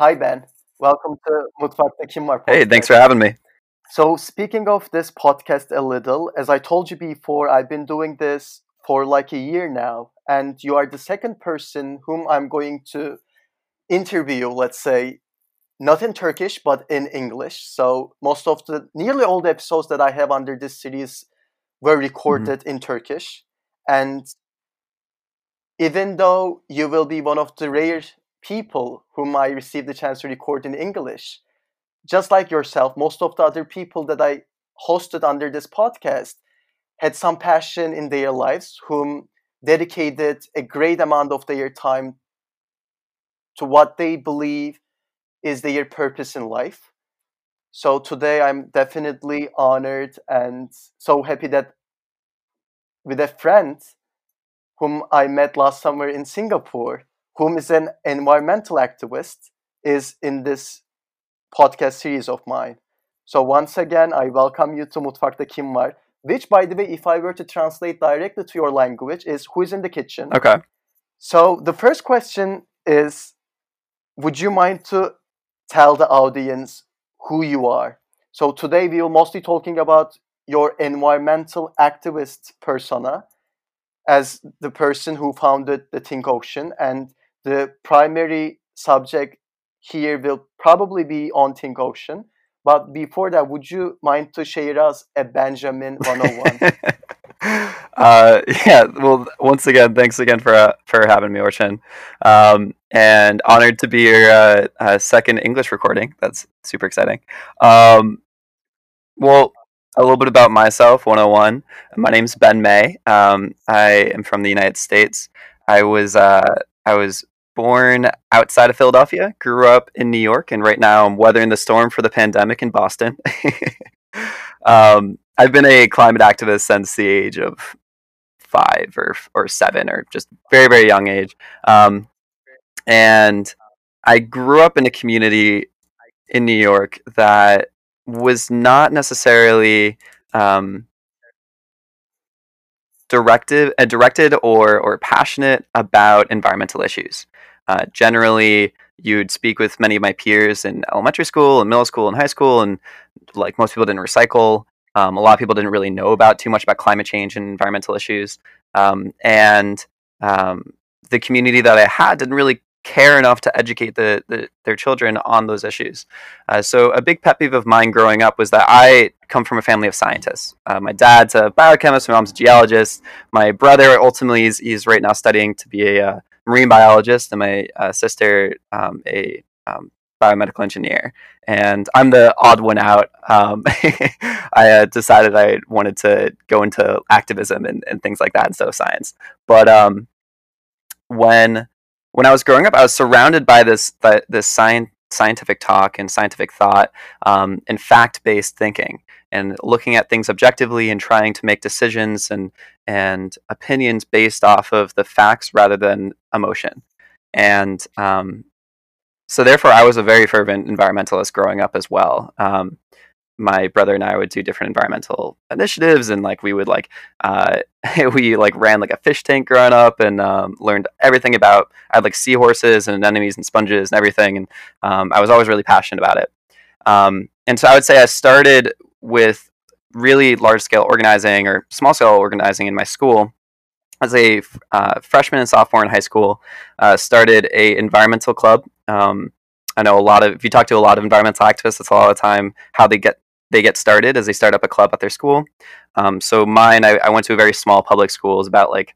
Hi, Ben. Welcome to Mutfakta Kim Var Hey, thanks for having me. So, speaking of this podcast a little, as I told you before, I've been doing this for like a year now, and you are the second person whom I'm going to interview, let's say, not in Turkish, but in English. So, most of the, nearly all the episodes that I have under this series were hmm recorded in Turkish. And even though you will be one of the rare people whom I received the chance to record in English, just like yourself, most of the other people that I hosted under this podcast had some passion in their lives, whom dedicated a great amount of their time to what they believe is their purpose in life. So today I'm definitely honored and so happy that with a friend whom I met last summer in Singapore, whom is an environmental activist, is in this podcast series of mine. So once again, I welcome you to Mutfakta Kim Var, which, by the way, if I were to translate directly to your language, is who is in the kitchen. Okay. So the first question is, would you mind to tell the audience who you are? So today we will mostly talking about your environmental activist persona as the person who founded the Think Ocean, and the primary subject here will probably be on Think Ocean. But before that, would you mind to share us a Benjamin 101? uh, yeah. Well, once again, thanks again for uh, for having me, Orchin. Um, and honored to be your uh, uh, second English recording. That's super exciting. Um, well, a little bit about myself. 101. My name's Ben May. Um, I am from the United States. I was uh, I was born outside of Philadelphia, grew up in New York, and right now I'm weathering the storm for the pandemic in Boston. um, I've been a climate activist since the age of five or or seven, or just very very young age. Um, and I grew up in a community in New York that was not necessarily um, directed, uh, directed or or passionate about environmental issues. Uh, generally, you'd speak with many of my peers in elementary school and middle school and high school, and like most people didn't recycle. Um, a lot of people didn't really know about too much about climate change and environmental issues, um, and um, the community that I had didn't really care enough to educate the, the their children on those issues. Uh, so a big pet peeve of mine growing up was that I come from a family of scientists. Uh, my dad's a biochemist, my mom's a geologist. My brother ultimately is he's right now studying to be a uh, marine biologist, and my uh, sister um, a um, biomedical engineer. And I'm the odd one out. Um, I uh, decided I wanted to go into activism and, and things like that instead of science. But um, when when I was growing up, I was surrounded by this th- this science scientific talk and scientific thought um, and fact based thinking and looking at things objectively and trying to make decisions and and opinions based off of the facts rather than emotion. And um, so, therefore, I was a very fervent environmentalist growing up as well. Um, my brother and I would do different environmental initiatives, and like we would like uh, we like ran like a fish tank growing up, and um, learned everything about. I had like seahorses and anemones and sponges and everything, and um, I was always really passionate about it. Um, and so I would say I started with really large scale organizing or small scale organizing in my school as a uh, freshman and sophomore in high school. Uh, started a environmental club. Um, I know a lot of if you talk to a lot of environmental activists, it's a lot of time how they get they get started as they start up a club at their school. Um, so mine, I, I, went to a very small public school. It was about like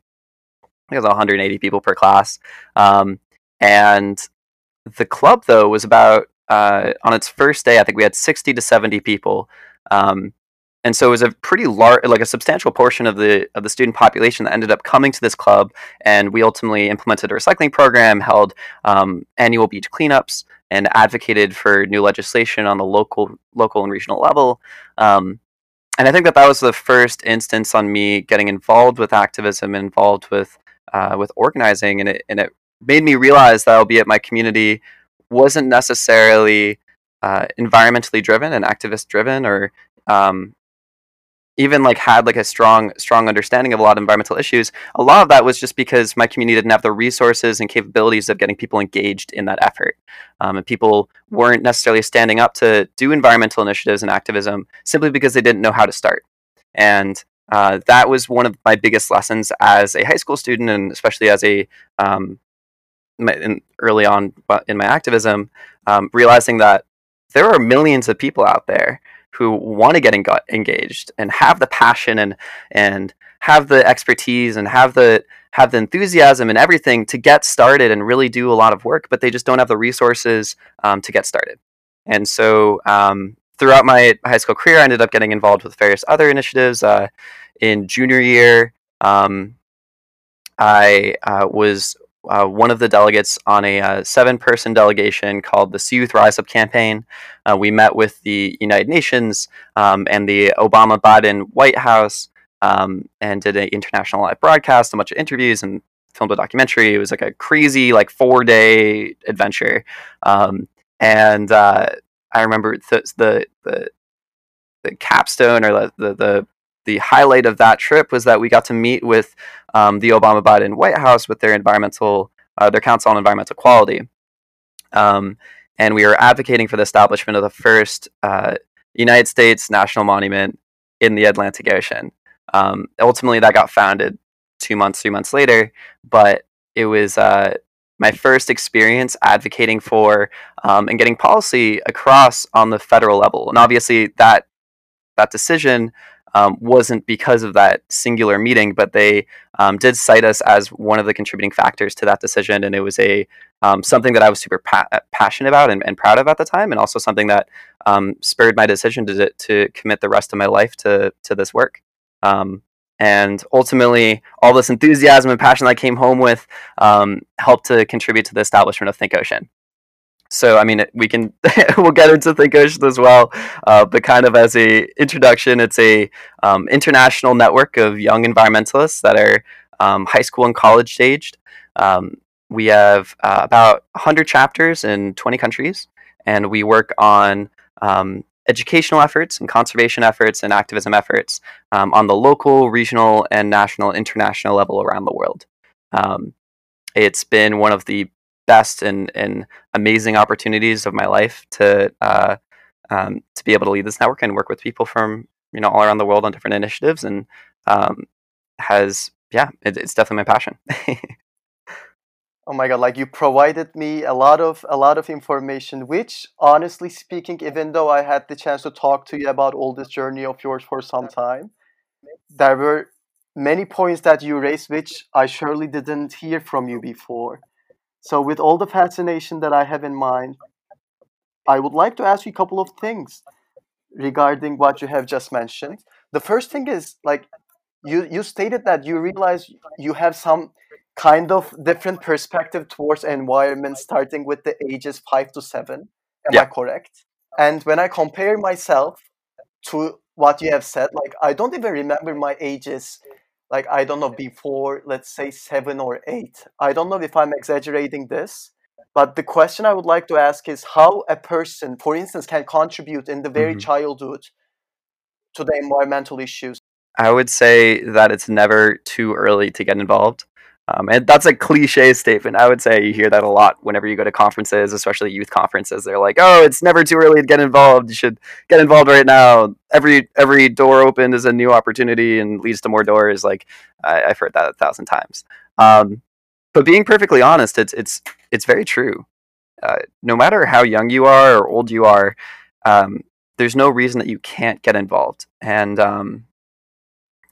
I think it was 180 people per class, um, and the club though was about uh, on its first day. I think we had 60 to 70 people. Um, and so it was a pretty large, like a substantial portion of the of the student population that ended up coming to this club. And we ultimately implemented a recycling program, held um, annual beach cleanups, and advocated for new legislation on the local local and regional level. Um, and I think that that was the first instance on me getting involved with activism, involved with uh, with organizing, and it and it made me realize that albeit my community wasn't necessarily uh, environmentally driven and activist driven or um, even like had like a strong strong understanding of a lot of environmental issues a lot of that was just because my community didn't have the resources and capabilities of getting people engaged in that effort. Um, and people weren't necessarily standing up to do environmental initiatives and activism simply because they didn't know how to start. And uh, that was one of my biggest lessons as a high school student and especially as a um, in, early on in my activism um, realizing that there are millions of people out there who want to get engaged and have the passion and and have the expertise and have the have the enthusiasm and everything to get started and really do a lot of work, but they just don't have the resources um, to get started. And so um, throughout my high school career, I ended up getting involved with various other initiatives. Uh, in junior year, um, I uh, was uh, one of the delegates on a uh, seven person delegation called the Sea Youth Rise Up campaign. Uh, we met with the United Nations um, and the Obama Biden White House um, and did an international live broadcast, a bunch of interviews, and filmed a documentary. It was like a crazy, like four day adventure. Um, and uh, I remember th- the, the, the capstone or the, the, the the highlight of that trip was that we got to meet with um, the Obama Biden White House with their environmental, uh, their Council on Environmental Quality. Um, and we were advocating for the establishment of the first uh, United States national monument in the Atlantic Ocean. Um, ultimately, that got founded two months, three months later, but it was uh, my first experience advocating for um, and getting policy across on the federal level. And obviously, that that decision um, wasn't because of that singular meeting, but they um, did cite us as one of the contributing factors to that decision, and it was a um, something that I was super pa- passionate about and, and, proud of at the time, and also something that um, spurred my decision to to commit the rest of my life to to this work. Um, and ultimately, all this enthusiasm and passion that I came home with um, helped to contribute to the establishment of Think Ocean so I mean, we can we'll get into Think Ocean as well, uh, but kind of as a introduction, it's a um, international network of young environmentalists that are um, high school and college aged. Um, we have uh, about 100 chapters in 20 countries, and we work on um, educational efforts and conservation efforts and activism efforts um, on the local, regional, and national, international level around the world. Um, it's been one of the best and, and amazing opportunities of my life to uh, um, to be able to lead this network and work with people from you know all around the world on different initiatives and um, has yeah it, it's definitely my passion. Oh my god like you provided me a lot of a lot of information which honestly speaking even though i had the chance to talk to you about all this journey of yours for some time there were many points that you raised which i surely didn't hear from you before so, with all the fascination that I have in mind, I would like to ask you a couple of things regarding what you have just mentioned. The first thing is like you you stated that you realize you have some kind of different perspective towards environment starting with the ages 5 to 7 am yeah. i correct and when i compare myself to what you have said like i don't even remember my ages like I don't know before let's say 7 or 8 I don't know if I'm exaggerating this but the question I would like to ask is how a person for instance can contribute in the very mm-hmm. childhood to the environmental issues. I would say that it's never too early to get involved um, and that's a cliche statement. I would say you hear that a lot whenever you go to conferences, especially youth conferences. They're like, "Oh, it's never too early to get involved. You should get involved right now. Every every door opened is a new opportunity and leads to more doors." Like I, have heard that a thousand times. Um, but being perfectly honest, it's it's it's very true. Uh, no matter how young you are or old you are, um, there's no reason that you can't get involved. And um,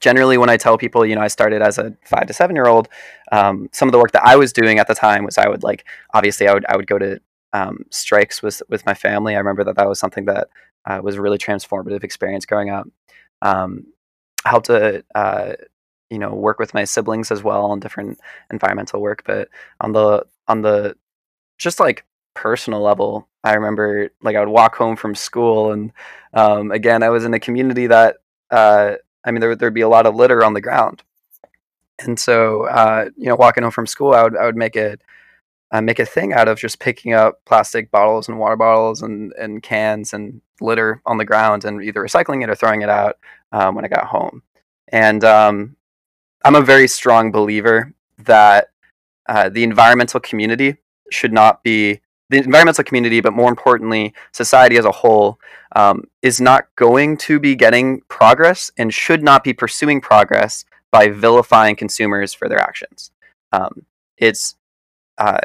generally when i tell people you know i started as a five to seven year old um, some of the work that i was doing at the time was i would like obviously i would i would go to um, strikes with with my family. I remember that that was something that uh, was a really transformative experience growing up. Um, I helped to uh, you know work with my siblings as well on different environmental work but on the on the just like personal level i remember like i would walk home from school and um, again i was in a community that uh, I mean, there there'd be a lot of litter on the ground, and so uh, you know, walking home from school, I would I would make it uh, make a thing out of just picking up plastic bottles and water bottles and and cans and litter on the ground and either recycling it or throwing it out um, when I got home. And um, I'm a very strong believer that uh, the environmental community should not be the environmental community, but more importantly, society as a whole, um, is not going to be getting progress and should not be pursuing progress by vilifying consumers for their actions. Um, it's uh,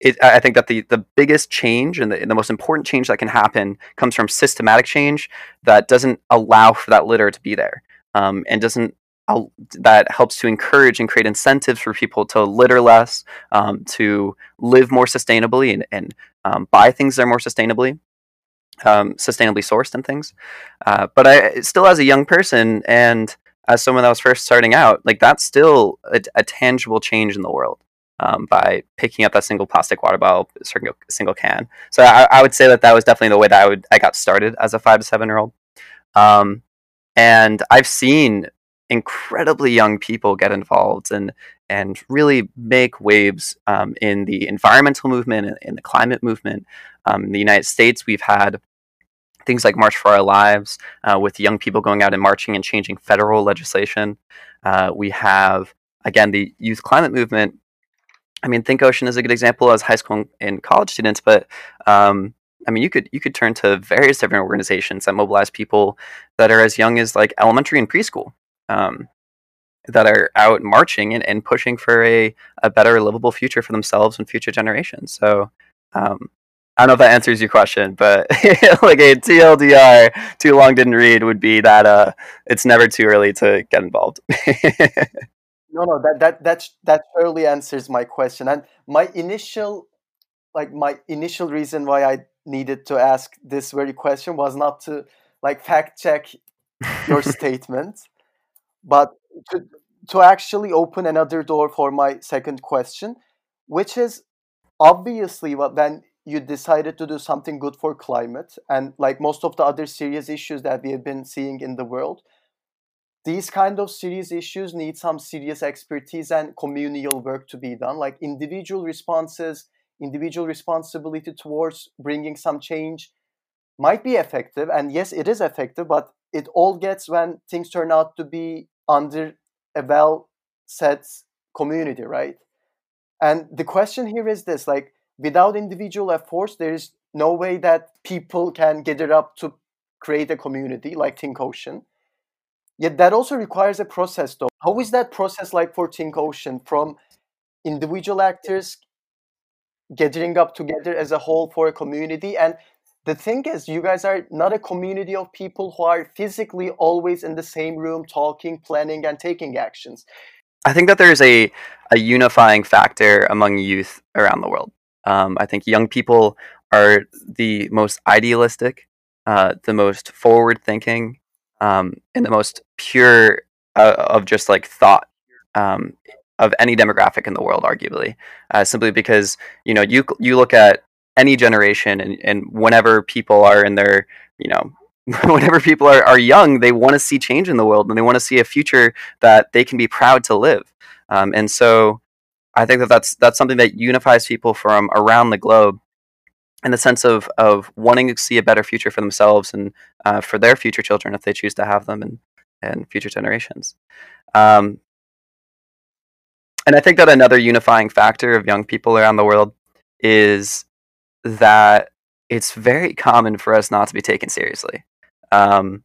it, I think that the, the biggest change and the, the most important change that can happen comes from systematic change that doesn't allow for that litter to be there um, and doesn't that helps to encourage and create incentives for people to litter less, um, to live more sustainably and, and um, buy things that are more sustainably, um, sustainably sourced and things. Uh, but I still, as a young person and as someone that was first starting out, like that's still a, a tangible change in the world. Um, by picking up that single plastic water bottle, single, single can. So I, I, would say that that was definitely the way that I would I got started as a five to seven year old. Um, and I've seen incredibly young people get involved and and really make waves um, in the environmental movement and in the climate movement. Um, in the United States, we've had things like March for Our Lives, uh, with young people going out and marching and changing federal legislation. Uh, we have again the youth climate movement. I mean, Think Ocean is a good example as high school and college students, but um, I mean, you could you could turn to various different organizations that mobilize people that are as young as like elementary and preschool um, that are out marching and, and pushing for a, a better livable future for themselves and future generations. So um, I don't know if that answers your question, but like a TLDR, too long didn't read would be that uh, it's never too early to get involved. no, no, that that that that surely answers my question. And my initial, like my initial reason why I needed to ask this very question was not to like fact check your statement, but to, to actually open another door for my second question, which is obviously when you decided to do something good for climate and like most of the other serious issues that we have been seeing in the world these kind of serious issues need some serious expertise and communal work to be done like individual responses individual responsibility towards bringing some change might be effective and yes it is effective but it all gets when things turn out to be under a well set community, right? And the question here is this like, without individual efforts, there is no way that people can gather up to create a community like Think Ocean. Yet that also requires a process, though. How is that process like for Think Ocean from individual actors gathering up together as a whole for a community and the thing is you guys are not a community of people who are physically always in the same room talking planning and taking actions. I think that there's a, a unifying factor among youth around the world. Um, i think young people are the most idealistic uh, the most forward thinking um, and the most pure uh, of just like thought um, of any demographic in the world arguably uh, simply because you know you you look at any generation and, and whenever people are in their you know whenever people are, are young they want to see change in the world and they want to see a future that they can be proud to live. Um, and so i think that that's that's something that unifies people from around the globe in the sense of of wanting to see a better future for themselves and uh, for their future children if they choose to have them and and future generations. Um, and i think that another unifying factor of young people around the world is that it's very common for us not to be taken seriously. Um,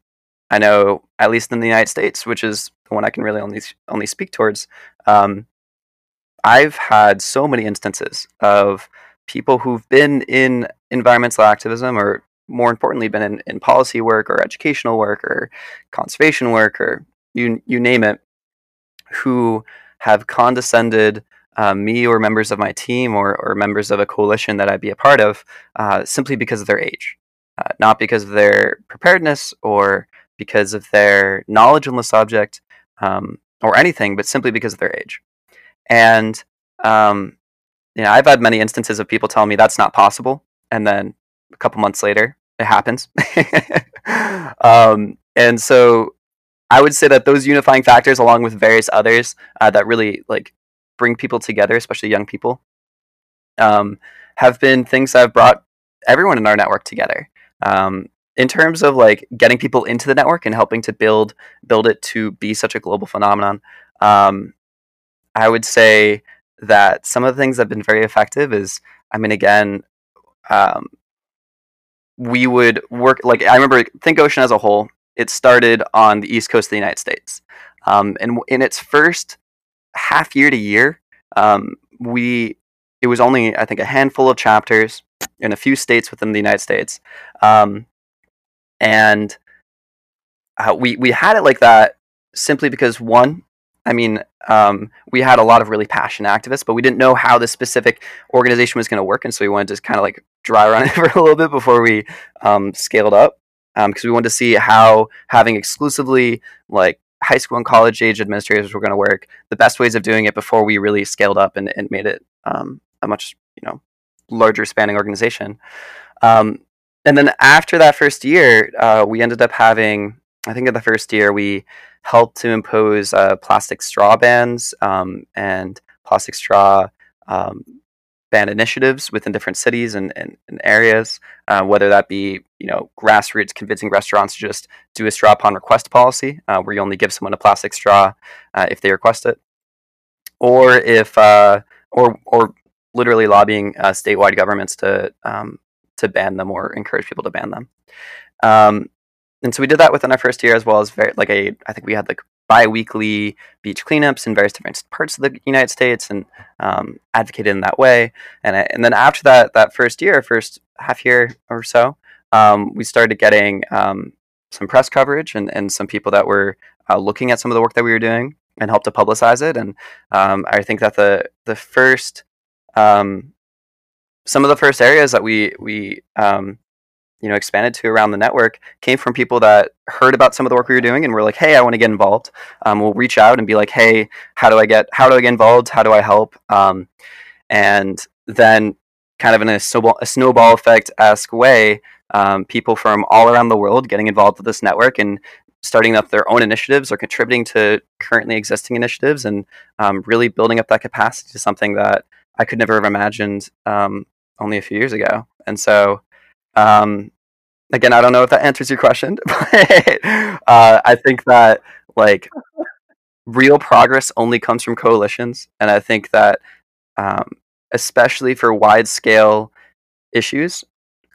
I know, at least in the United States, which is the one I can really only only speak towards. Um, I've had so many instances of people who've been in environmental activism, or more importantly, been in, in policy work, or educational work, or conservation work, or you you name it, who have condescended uh, me or members of my team or, or members of a coalition that I'd be a part of uh, simply because of their age, uh, not because of their preparedness or because of their knowledge on the subject um, or anything, but simply because of their age. And um, you know, I've had many instances of people telling me that's not possible, and then a couple months later, it happens. um, and so I would say that those unifying factors, along with various others uh, that really like bring people together, especially young people, um, have been things that have brought everyone in our network together. Um, in terms of like getting people into the network and helping to build build it to be such a global phenomenon, um, I would say that some of the things that have been very effective is, I mean, again, um, we would work like I remember Think Ocean as a whole. It started on the east coast of the United States, um, and in its first half year to year, um, we it was only I think a handful of chapters in a few states within the United States, um, and uh, we we had it like that simply because one, I mean, um, we had a lot of really passionate activists, but we didn't know how this specific organization was going to work, and so we wanted to kind of like dry run it for a little bit before we um, scaled up, because um, we wanted to see how having exclusively like high school and college age administrators were going to work, the best ways of doing it before we really scaled up and, and made it um, a much you know larger spanning organization. Um, and then after that first year, uh, we ended up having, I think in the first year, we helped to impose uh, plastic straw bans um, and plastic straw ban initiatives within different cities and, and, and areas, uh, whether that be you know grassroots convincing restaurants to just do a straw upon request policy, uh, where you only give someone a plastic straw uh, if they request it, or if uh, or or literally lobbying uh, statewide governments to um, to ban them or encourage people to ban them. Um, and so we did that within our first year, as well as very like a I think we had like bi-weekly beach cleanups in various different parts of the United States and um, advocated in that way. And and then after that that first year, first half year or so, um, we started getting um, some press coverage and, and some people that were uh, looking at some of the work that we were doing and helped to publicize it. And um, I think that the the first um, some of the first areas that we we um, you know expanded to around the network came from people that heard about some of the work we were doing and were like, "Hey, I want to get involved." Um, we'll reach out and be like, "Hey, how do I get how do I get involved? How do I help?" Um, and then, kind of in a snowball, a snowball effect esque way, um, people from all around the world getting involved with this network and starting up their own initiatives or contributing to currently existing initiatives and um, really building up that capacity to something that I could never have imagined um, only a few years ago. And so, um, again, I don't know if that answers your question, but uh, I think that like real progress only comes from coalitions, and I think that um, especially for wide scale issues,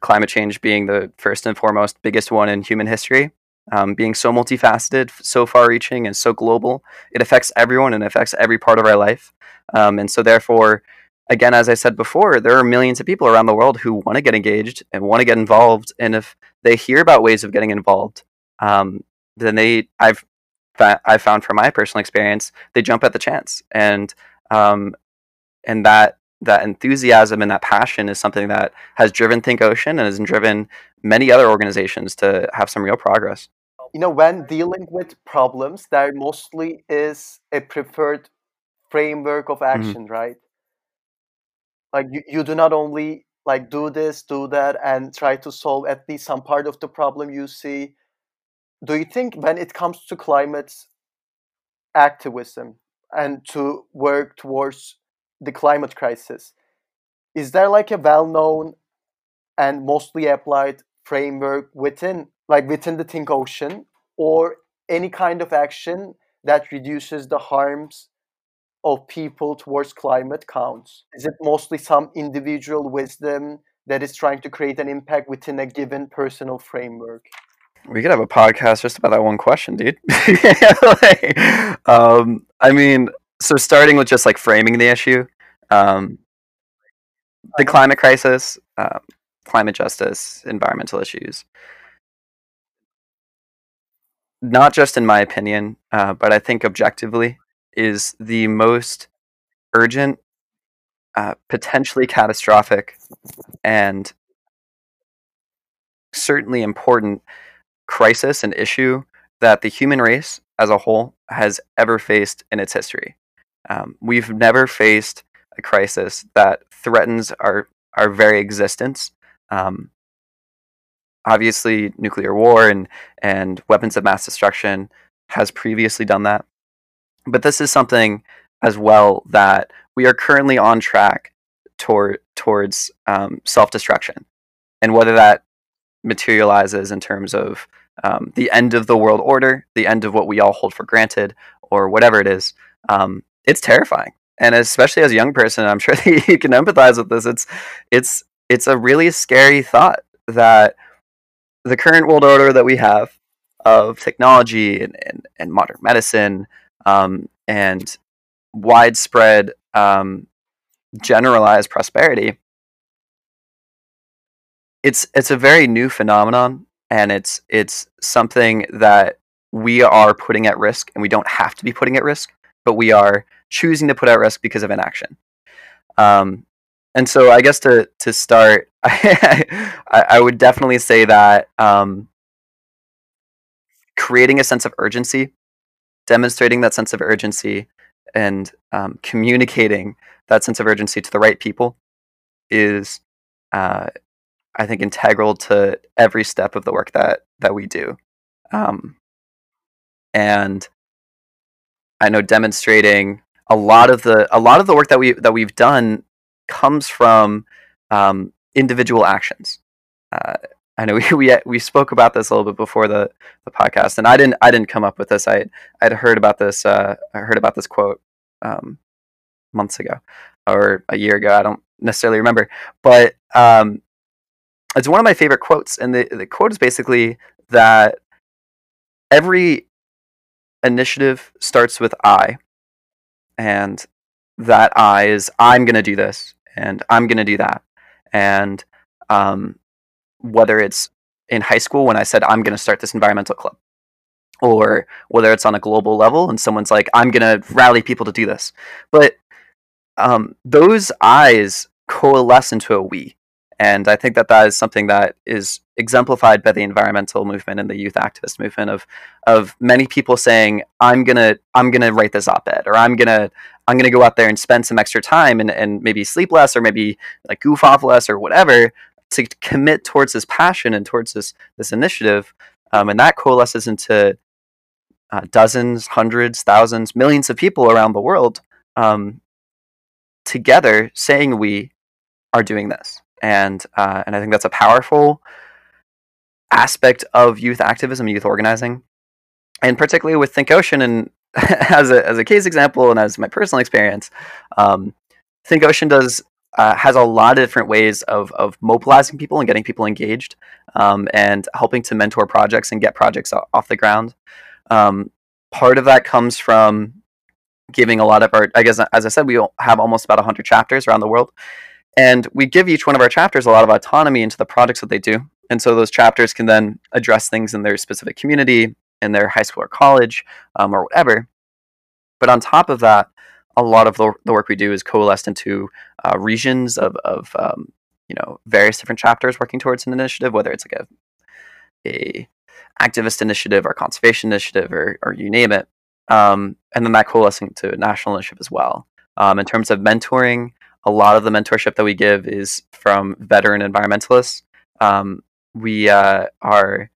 climate change being the first and foremost biggest one in human history. Um, being so multifaceted, so far reaching, and so global, it affects everyone and affects every part of our life. Um, and so, therefore, again, as I said before, there are millions of people around the world who want to get engaged and want to get involved. And if they hear about ways of getting involved, um, then they, I've, I've found from my personal experience, they jump at the chance. And, um, and that, that enthusiasm and that passion is something that has driven Think Ocean and has driven many other organizations to have some real progress. You know, when dealing with problems, there mostly is a preferred framework of mm-hmm. action, mm-hmm. right? Like you, you do not only like do this do that and try to solve at least some part of the problem you see. Do you think when it comes to climate activism and to work towards the climate crisis is there like a well-known and mostly applied framework within like within the think ocean or any kind of action that reduces the harms of people towards climate counts? Is it mostly some individual wisdom that is trying to create an impact within a given personal framework? We could have a podcast just about that one question, dude. like, um, I mean, so starting with just like framing the issue, um, the climate crisis, um, climate justice, environmental issues. Not just in my opinion, uh, but I think objectively, is the most urgent, uh, potentially catastrophic, and certainly important crisis and issue that the human race as a whole has ever faced in its history. Um, we've never faced a crisis that threatens our our very existence. Um, obviously, nuclear war and and weapons of mass destruction has previously done that. But this is something as well that we are currently on track toward towards um, self destruction, and whether that materializes in terms of um, the end of the world order, the end of what we all hold for granted, or whatever it is, um, it's terrifying. And especially as a young person, I'm sure that you can empathize with this. It's it's it's a really scary thought that the current world order that we have of technology and, and, and modern medicine um, and widespread um, generalized prosperity it's it's a very new phenomenon and it's it's something that we are putting at risk and we don't have to be putting at risk but we are choosing to put at risk because of inaction. Um, and so i guess to to start I, I would definitely say that um, creating a sense of urgency demonstrating that sense of urgency and um, communicating that sense of urgency to the right people is uh, I think integral to every step of the work that that we do. Um, and I know demonstrating a lot of the a lot of the work that we that we've done comes from um, individual actions. Uh, I know we, we we spoke about this a little bit before the, the podcast, and I didn't I didn't come up with this. I I'd heard about this uh, I heard about this quote um, months ago or a year ago. I don't necessarily remember, but um, it's one of my favorite quotes, and the the quote is basically that every initiative starts with I, and that I is I'm going to do this, and I'm going to do that, and um, whether it's in high school when I said I'm going to start this environmental club, or whether it's on a global level and someone's like I'm going to rally people to do this, but um, those eyes coalesce into a we and I think that that is something that is exemplified by the environmental movement and the youth activist movement of of many people saying, "I'm gonna I'm gonna write this op-ed," or "I'm gonna I'm gonna go out there and spend some extra time and, and maybe sleep less, or maybe like goof off less, or whatever, to commit towards this passion and towards this this initiative." Um, and that coalesces into uh, dozens, hundreds, thousands, millions of people around the world um, together saying we are doing this and uh, and I think that's a powerful aspect of youth activism, youth organizing, and particularly with Think Ocean and as a as a case example and as my personal experience, um, Think Ocean does uh, has a lot of different ways of of mobilizing people and getting people engaged, um, and helping to mentor projects and get projects off the ground. Um, part of that comes from giving a lot of our. I guess as I said, we have almost about hundred chapters around the world, and we give each one of our chapters a lot of autonomy into the projects that they do. And so those chapters can then address things in their specific community, in their high school or college, um, or whatever. But on top of that, a lot of the, the work we do is coalesced into uh, regions of, of um, you know various different chapters working towards an initiative, whether it's like a a activist initiative or conservation initiative or, or you name it. Um, and then that coalescing to a national initiative as well. Um, in terms of mentoring, a lot of the mentorship that we give is from veteran environmentalists. Um, we uh, are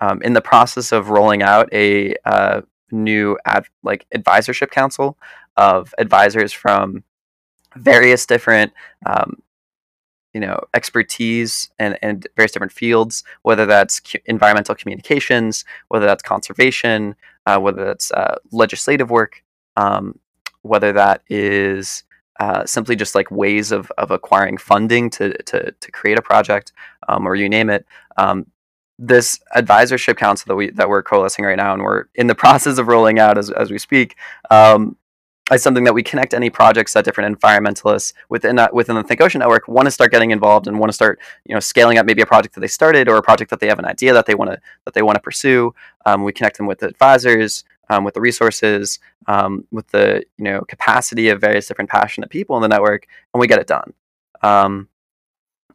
um, in the process of rolling out a uh, new ad- like advisorship council of advisors from various different um, you know expertise and, and various different fields whether that's environmental communications whether that's conservation uh, whether that's uh, legislative work um, whether that is uh, simply just like ways of, of acquiring funding to, to, to create a project um, or you name it. Um, this advisorship council that we that we're coalescing right now and we're in the process of rolling out as, as we speak um, is something that we connect any projects that different environmentalists within within the Think Ocean network want to start getting involved and want to start you know scaling up maybe a project that they started or a project that they have an idea that they want to that they want to pursue. Um, we connect them with advisors um, with the resources, um, with the you know capacity of various different passionate people in the network, and we get it done. Um,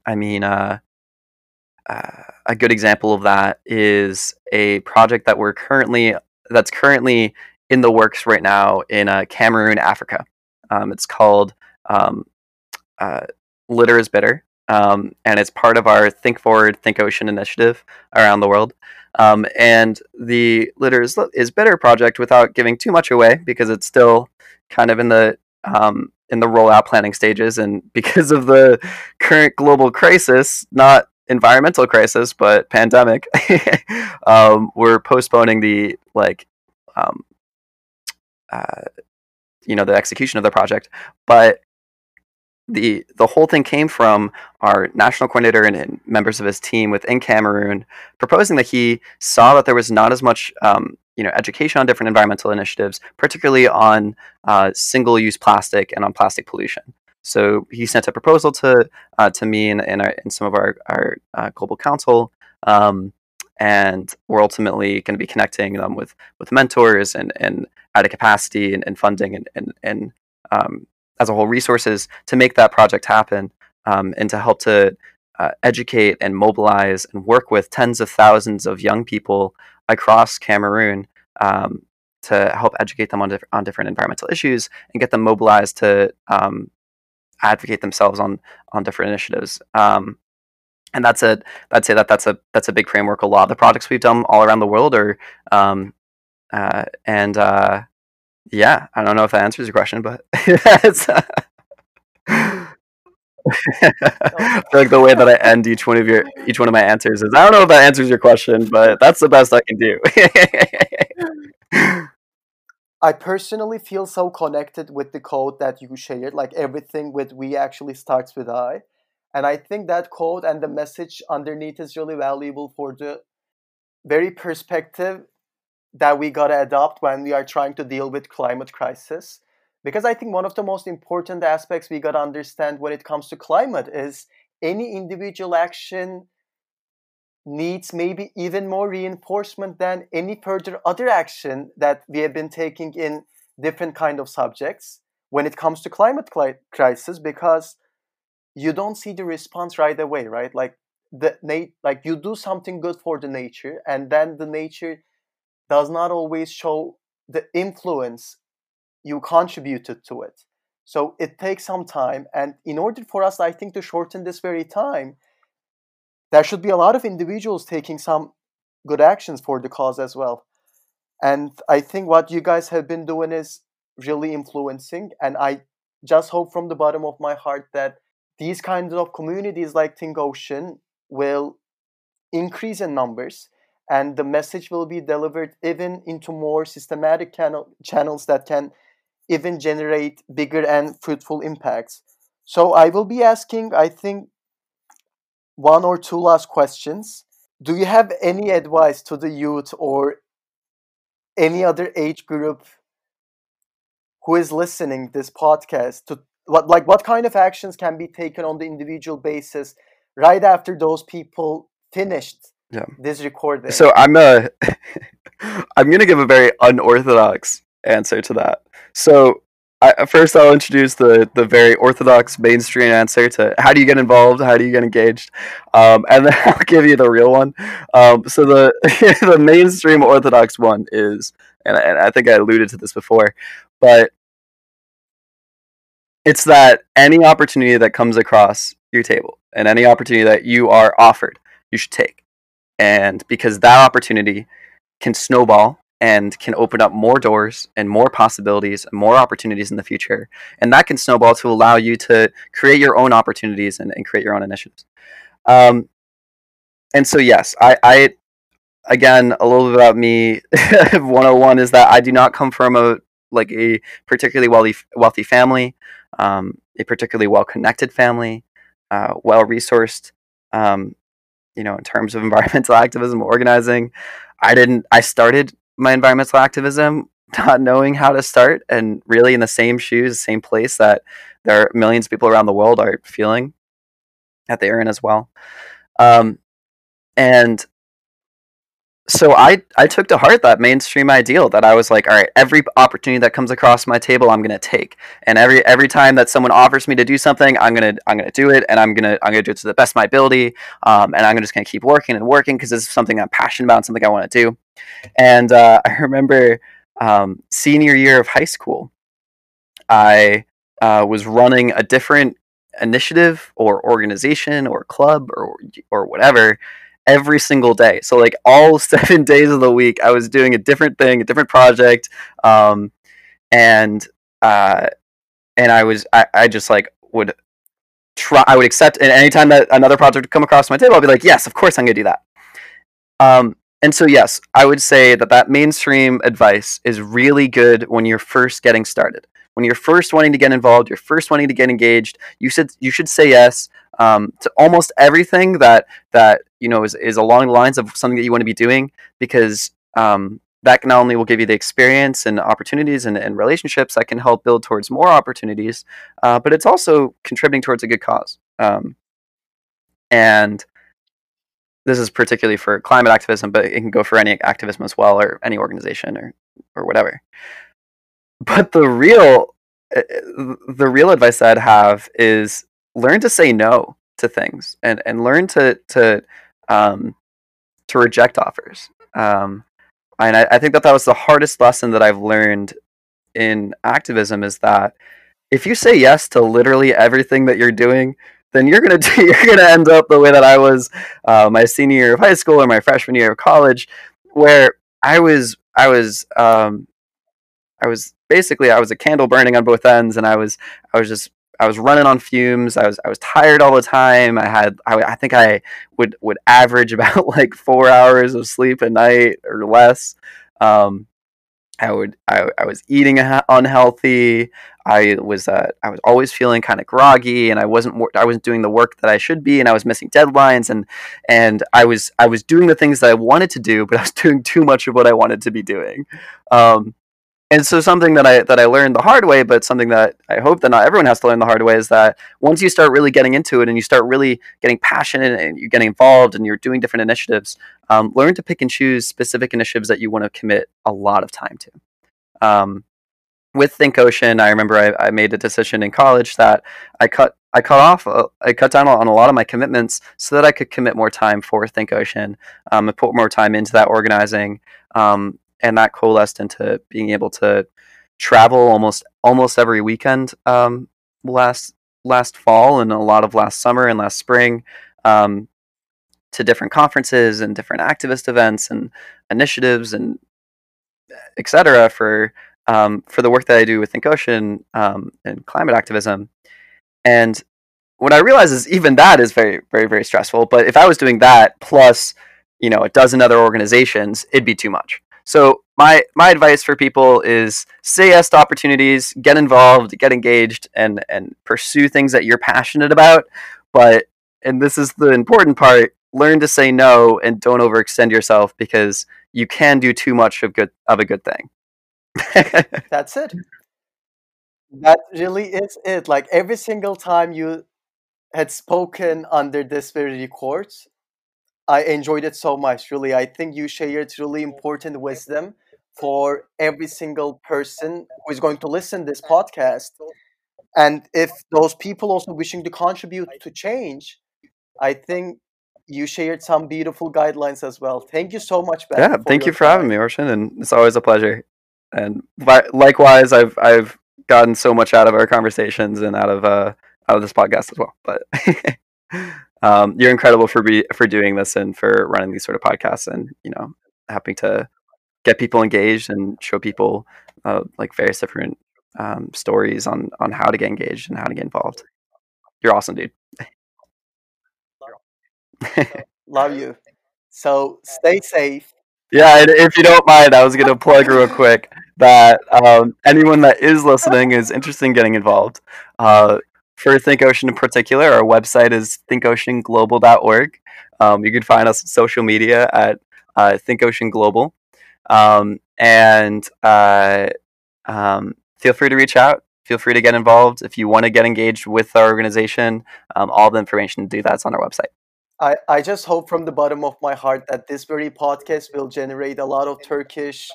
I mean, uh, uh, a good example of that is a project that we're currently that's currently in the works right now in uh, Cameroon, Africa. Um, it's called um, uh, Litter is Bitter, um, and it's part of our Think Forward, Think Ocean initiative around the world. Um, and the litter is, is better project without giving too much away because it's still kind of in the um, in the rollout planning stages, and because of the current global crisis, not environmental crisis, but pandemic, um, we're postponing the like, um, uh, you know, the execution of the project. But the the whole thing came from our national coordinator and, and, members of his team within Cameroon proposing that he saw that there was not as much um, you know education on different environmental initiatives, particularly on uh, single use plastic and on plastic pollution. So he sent a proposal to uh, to me and, and, our, and, some of our our uh, global council. Um, and we're ultimately going to be connecting them with with mentors and and at a capacity and, and funding and and, and um, as a whole resources to make that project happen um, and to help to uh, educate and mobilize and work with tens of thousands of young people across Cameroon um, to help educate them on, diff- on different environmental issues and get them mobilized to um, advocate themselves on on different initiatives. Um, and that's a I'd say that that's a that's a big framework. A lot of the projects we've done all around the world are um, uh, and uh, yeah, I don't know if that answers your question, but. Uh, I like the way that I end each one of your each one of my answers is I don't know if that answers your question, but that's the best I can do. I personally feel so connected with the code that you shared. Like everything with we actually starts with I. And I think that quote and the message underneath is really valuable for the very perspective that we gotta adopt when we are trying to deal with climate crisis. Because I think one of the most important aspects we gotta understand when it comes to climate is any individual action needs maybe even more reinforcement than any further other action that we have been taking in different kind of subjects when it comes to climate crisis because you don't see the response right away right like the like you do something good for the nature and then the nature does not always show the influence you contributed to it. So it takes some time. And in order for us, I think, to shorten this very time, there should be a lot of individuals taking some good actions for the cause as well. And I think what you guys have been doing is really influencing. And I just hope from the bottom of my heart that these kinds of communities like Think Ocean will increase in numbers and the message will be delivered even into more systematic channel, channels that can even generate bigger and fruitful impacts. So I will be asking, I think, one or two last questions. Do you have any advice to the youth or any other age group who is listening this podcast to what like what kind of actions can be taken on the individual basis right after those people finished yeah. this recording. So I'm a I'm gonna give a very unorthodox answer to that. So I, first, I'll introduce the the very orthodox mainstream answer to how do you get involved, how do you get engaged, um, and then I'll give you the real one. Um, so the the mainstream orthodox one is, and, and I think I alluded to this before, but it's that any opportunity that comes across your table and any opportunity that you are offered, you should take. And because that opportunity can snowball and can open up more doors and more possibilities and more opportunities in the future. And that can snowball to allow you to create your own opportunities and, and create your own initiatives. Um, and so yes I, I again a little bit about me. 101 is that i do not come from a like a particularly wealthy wealthy family um, a particularly well connected family uh, well resourced um, you know, in terms of environmental activism, organizing, I didn't. I started my environmental activism not knowing how to start, and really in the same shoes, same place that there are millions of people around the world are feeling that they are in as well. Um, and so I I took to heart that mainstream ideal that I was like, all right, every opportunity that comes across my table, I'm gonna take, and every every time that someone offers me to do something, I'm gonna I'm gonna do it, and I'm gonna I'm gonna do it to the best of my ability, um, and I'm just gonna keep working and working because it's something I'm passionate about, and something I want to do. And uh, I remember um, senior year of high school, I uh, was running a different initiative or organization or club or or whatever every single day. So like all seven days of the week, I was doing a different thing, a different project, um, and uh, and I was I, I just like would try. I would accept, and anytime that another project would come across my table, I'd be like, yes, of course I'm going to do that. Um, and so, yes, I would say that that mainstream advice is really good when you're first getting started. When you're first wanting to get involved, you're first wanting to get engaged. You should you should say yes um, to almost everything that that you know is, is along the lines of something that you want to be doing because um, that not only will give you the experience and opportunities and, and relationships that can help build towards more opportunities, uh, but it's also contributing towards a good cause. Um, and this is particularly for climate activism, but it can go for any activism as well, or any organization, or or whatever. But the real, eh, eh, the real advice I'd have is learn to say no to things, and and learn to to um, to reject offers. Um, and I, I think that that was the hardest lesson that I've learned in activism is that if you say yes to literally everything that you're doing, then you're gonna do, you're gonna end up the way that I was uh, my senior year of high school or my freshman year of college, where I was I was um, I was basically I was a candle burning on both ends, and I was I was just I was running on fumes. I was I was tired all the time. I had I, I think I would would average about like four hours of sleep a night or less. Um, I would I, I was eating unhealthy. I was uh, I was always feeling kind of groggy, and I wasn't I wasn't doing the work that I should be, and I was missing deadlines, and and I was I was doing the things that I wanted to do, but I was doing too much of what I wanted to be doing. Um, and so something that I that I learned the hard way, but something that I hope that not everyone has to learn the hard way is that once you start really getting into it and you start really getting passionate and you're getting involved and you're doing different initiatives, um, learn to pick and choose specific initiatives that you want to commit a lot of time to. Um, with Think Ocean, I remember I, I, made a decision in college that I cut I cut off uh, I cut down on a lot of my commitments so that I could commit more time for Think Ocean um, and put more time into that organizing. Um, and that coalesced into being able to travel almost almost every weekend um, last last fall and a lot of last summer and last spring um, to different conferences and different activist events and initiatives and etc. for um, for the work that I do with Think Ocean um, and climate activism. And what I realize is even that is very very very stressful. But if I was doing that plus you know a dozen other organizations, it'd be too much. So my my advice for people is say yes to opportunities, get involved, get engaged, and and pursue things that you're passionate about. But and this is the important part: learn to say no and don't overextend yourself because you can do too much of good of a good thing. That's it. That really is it. Like every single time you had spoken under this very record, I enjoyed it so much. Really, I think you shared really important wisdom for every single person who is going to listen this podcast. And if those people also wishing to contribute to change, I think you shared some beautiful guidelines as well. Thank you so much, Ben. Yeah, thank you for time. having me, Ocean, and it's always a pleasure. And likewise, I've I've gotten so much out of our conversations and out of uh out of this podcast as well. But um, you're incredible for be for doing this and for running these sort of podcasts and you know helping to get people engaged and show people uh, like various different um, stories on on how to get engaged and how to get involved. You're awesome, dude. Love you. So stay safe. Yeah, if you don't mind, I was going to plug real quick that um, anyone that is listening is interested in getting involved. Uh, for Think Ocean in particular, our website is thinkoceanglobal.org. Um, you can find us on social media at uh, Think Ocean Global. Um, and uh, um, feel free to reach out. Feel free to get involved. If you want to get engaged with our organization, um, all the information to do that's on our website. I, I just hope from the bottom of my heart that this very podcast will generate a lot of Turkish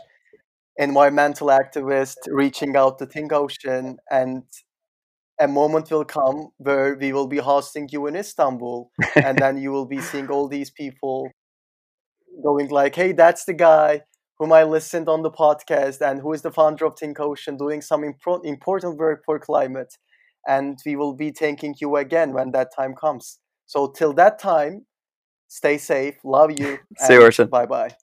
environmental activists reaching out to Think Ocean and a moment will come where we will be hosting you in Istanbul, and then you will be seeing all these people going like, "Hey, that's the guy whom I listened on the podcast, and who is the founder of Think Ocean, doing some impro- important work for climate." And we will be thanking you again when that time comes. So till that time, stay safe. Love you. See you, Orson. Bye bye.